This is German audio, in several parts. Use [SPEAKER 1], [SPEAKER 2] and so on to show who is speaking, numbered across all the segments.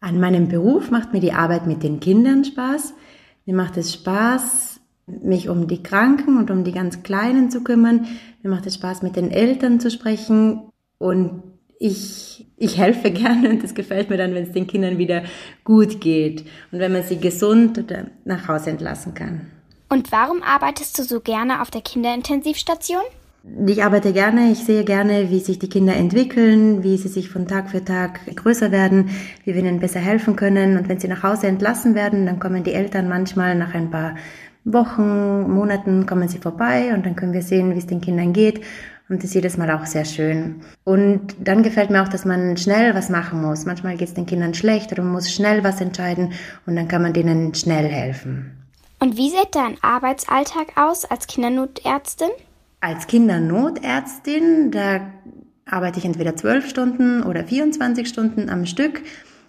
[SPEAKER 1] An meinem Beruf macht mir die Arbeit mit den Kindern Spaß. Mir macht es Spaß, mich um die Kranken und um die ganz Kleinen zu kümmern. Mir macht es Spaß, mit den Eltern zu sprechen. Und ich, ich helfe gerne und es gefällt mir dann, wenn es den Kindern wieder gut geht und wenn man sie gesund nach Hause entlassen kann.
[SPEAKER 2] Und warum arbeitest du so gerne auf der Kinderintensivstation?
[SPEAKER 1] Ich arbeite gerne, ich sehe gerne, wie sich die Kinder entwickeln, wie sie sich von Tag für Tag größer werden, wie wir ihnen besser helfen können. Und wenn sie nach Hause entlassen werden, dann kommen die Eltern manchmal nach ein paar Wochen, Monaten kommen sie vorbei und dann können wir sehen, wie es den Kindern geht. Und das ist jedes Mal auch sehr schön. Und dann gefällt mir auch, dass man schnell was machen muss. Manchmal geht es den Kindern schlecht oder man muss schnell was entscheiden und dann kann man denen schnell helfen.
[SPEAKER 2] Und wie sieht dein Arbeitsalltag aus als Kindernotärztin?
[SPEAKER 1] Als Kindernotärztin, da arbeite ich entweder zwölf Stunden oder 24 Stunden am Stück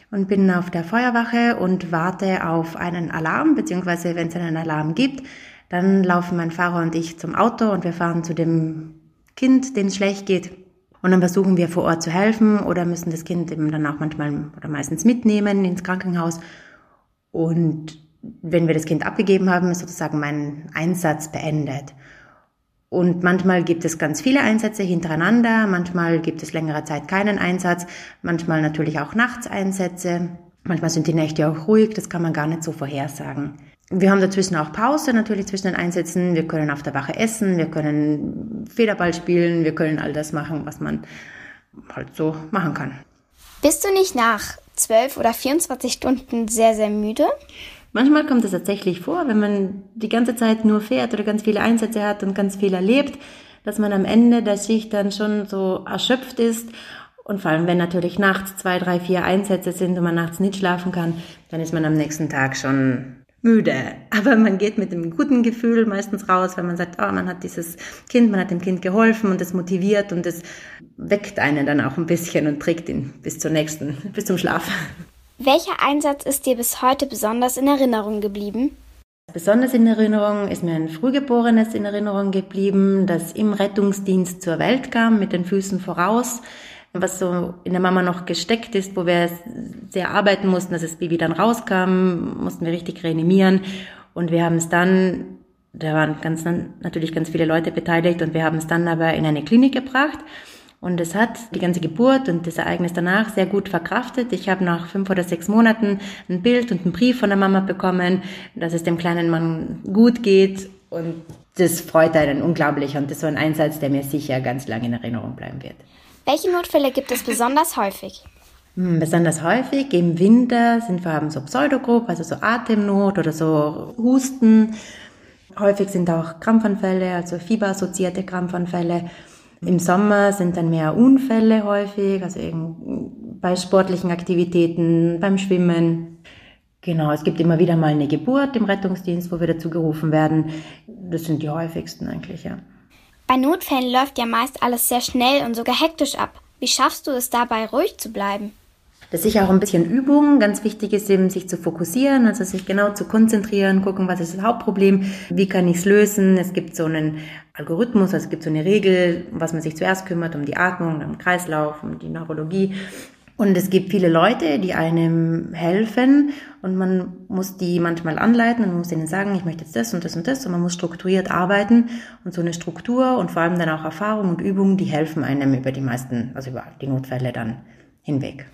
[SPEAKER 1] und bin auf der Feuerwache und warte auf einen Alarm, beziehungsweise wenn es einen Alarm gibt, dann laufen mein Fahrer und ich zum Auto und wir fahren zu dem Kind, dem es schlecht geht. Und dann versuchen wir vor Ort zu helfen oder müssen das Kind eben dann auch manchmal oder meistens mitnehmen ins Krankenhaus. Und wenn wir das Kind abgegeben haben, ist sozusagen mein Einsatz beendet. Und manchmal gibt es ganz viele Einsätze hintereinander, manchmal gibt es längere Zeit keinen Einsatz, manchmal natürlich auch Nachtseinsätze. Manchmal sind die Nächte auch ruhig, das kann man gar nicht so vorhersagen. Wir haben dazwischen auch Pause natürlich zwischen den Einsätzen. Wir können auf der Wache essen, wir können Federball spielen, wir können all das machen, was man halt so machen kann.
[SPEAKER 2] Bist du nicht nach 12 oder 24 Stunden sehr, sehr müde?
[SPEAKER 1] Manchmal kommt es tatsächlich vor, wenn man die ganze Zeit nur fährt oder ganz viele Einsätze hat und ganz viel erlebt, dass man am Ende der Schicht dann schon so erschöpft ist. Und vor allem, wenn natürlich nachts zwei, drei, vier Einsätze sind und man nachts nicht schlafen kann, dann ist man am nächsten Tag schon müde. Aber man geht mit einem guten Gefühl meistens raus, weil man sagt, oh, man hat dieses Kind, man hat dem Kind geholfen und es motiviert und es weckt einen dann auch ein bisschen und trägt ihn bis zur nächsten, bis zum Schlaf.
[SPEAKER 2] Welcher Einsatz ist dir bis heute besonders in Erinnerung geblieben?
[SPEAKER 1] Besonders in Erinnerung ist mir ein Frühgeborenes in Erinnerung geblieben, das im Rettungsdienst zur Welt kam, mit den Füßen voraus, was so in der Mama noch gesteckt ist, wo wir sehr arbeiten mussten, dass das Baby dann rauskam, mussten wir richtig reanimieren und wir haben es dann, da waren ganz, natürlich ganz viele Leute beteiligt und wir haben es dann aber in eine Klinik gebracht und es hat die ganze Geburt und das Ereignis danach sehr gut verkraftet. Ich habe nach fünf oder sechs Monaten ein Bild und einen Brief von der Mama bekommen, dass es dem kleinen Mann gut geht. Und das freut einen unglaublich. Und das ist so ein Einsatz, der mir sicher ganz lange in Erinnerung bleiben wird.
[SPEAKER 2] Welche Notfälle gibt es besonders häufig?
[SPEAKER 1] Hm, besonders häufig im Winter sind wir haben so Pseudogrupp, also so Atemnot oder so Husten. Häufig sind auch Krampfanfälle, also fieberassoziierte Krampfanfälle. Im Sommer sind dann mehr Unfälle häufig, also bei sportlichen Aktivitäten, beim Schwimmen. Genau, es gibt immer wieder mal eine Geburt im Rettungsdienst, wo wir dazu gerufen werden. Das sind die häufigsten eigentlich, ja.
[SPEAKER 2] Bei Notfällen läuft ja meist alles sehr schnell und sogar hektisch ab. Wie schaffst du es dabei, ruhig zu bleiben?
[SPEAKER 1] Das ist sicher auch ein bisschen Übung. Ganz wichtig ist eben, sich zu fokussieren, also sich genau zu konzentrieren, gucken, was ist das Hauptproblem, wie kann ich es lösen. Es gibt so einen Algorithmus, also es gibt so eine Regel, was man sich zuerst kümmert, um die Atmung, um den Kreislauf, um die Neurologie. Und es gibt viele Leute, die einem helfen und man muss die manchmal anleiten und man muss ihnen sagen, ich möchte jetzt das und das und das und man muss strukturiert arbeiten und so eine Struktur und vor allem dann auch Erfahrung und Übung, die helfen einem über die meisten, also über die Notfälle dann hinweg.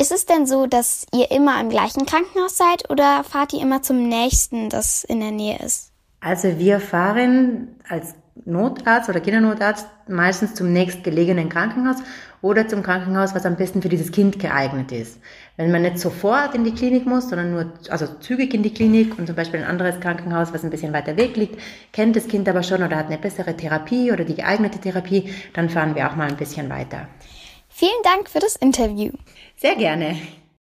[SPEAKER 2] Ist es denn so, dass ihr immer im gleichen Krankenhaus seid oder fahrt ihr immer zum nächsten, das in der Nähe ist?
[SPEAKER 1] Also wir fahren als Notarzt oder Kindernotarzt meistens zum nächstgelegenen Krankenhaus oder zum Krankenhaus, was am besten für dieses Kind geeignet ist. Wenn man nicht sofort in die Klinik muss, sondern nur also zügig in die Klinik und zum Beispiel ein anderes Krankenhaus, was ein bisschen weiter weg liegt, kennt das Kind aber schon oder hat eine bessere Therapie oder die geeignete Therapie, dann fahren wir auch mal ein bisschen weiter.
[SPEAKER 2] Vielen Dank für das Interview.
[SPEAKER 1] Sehr gerne.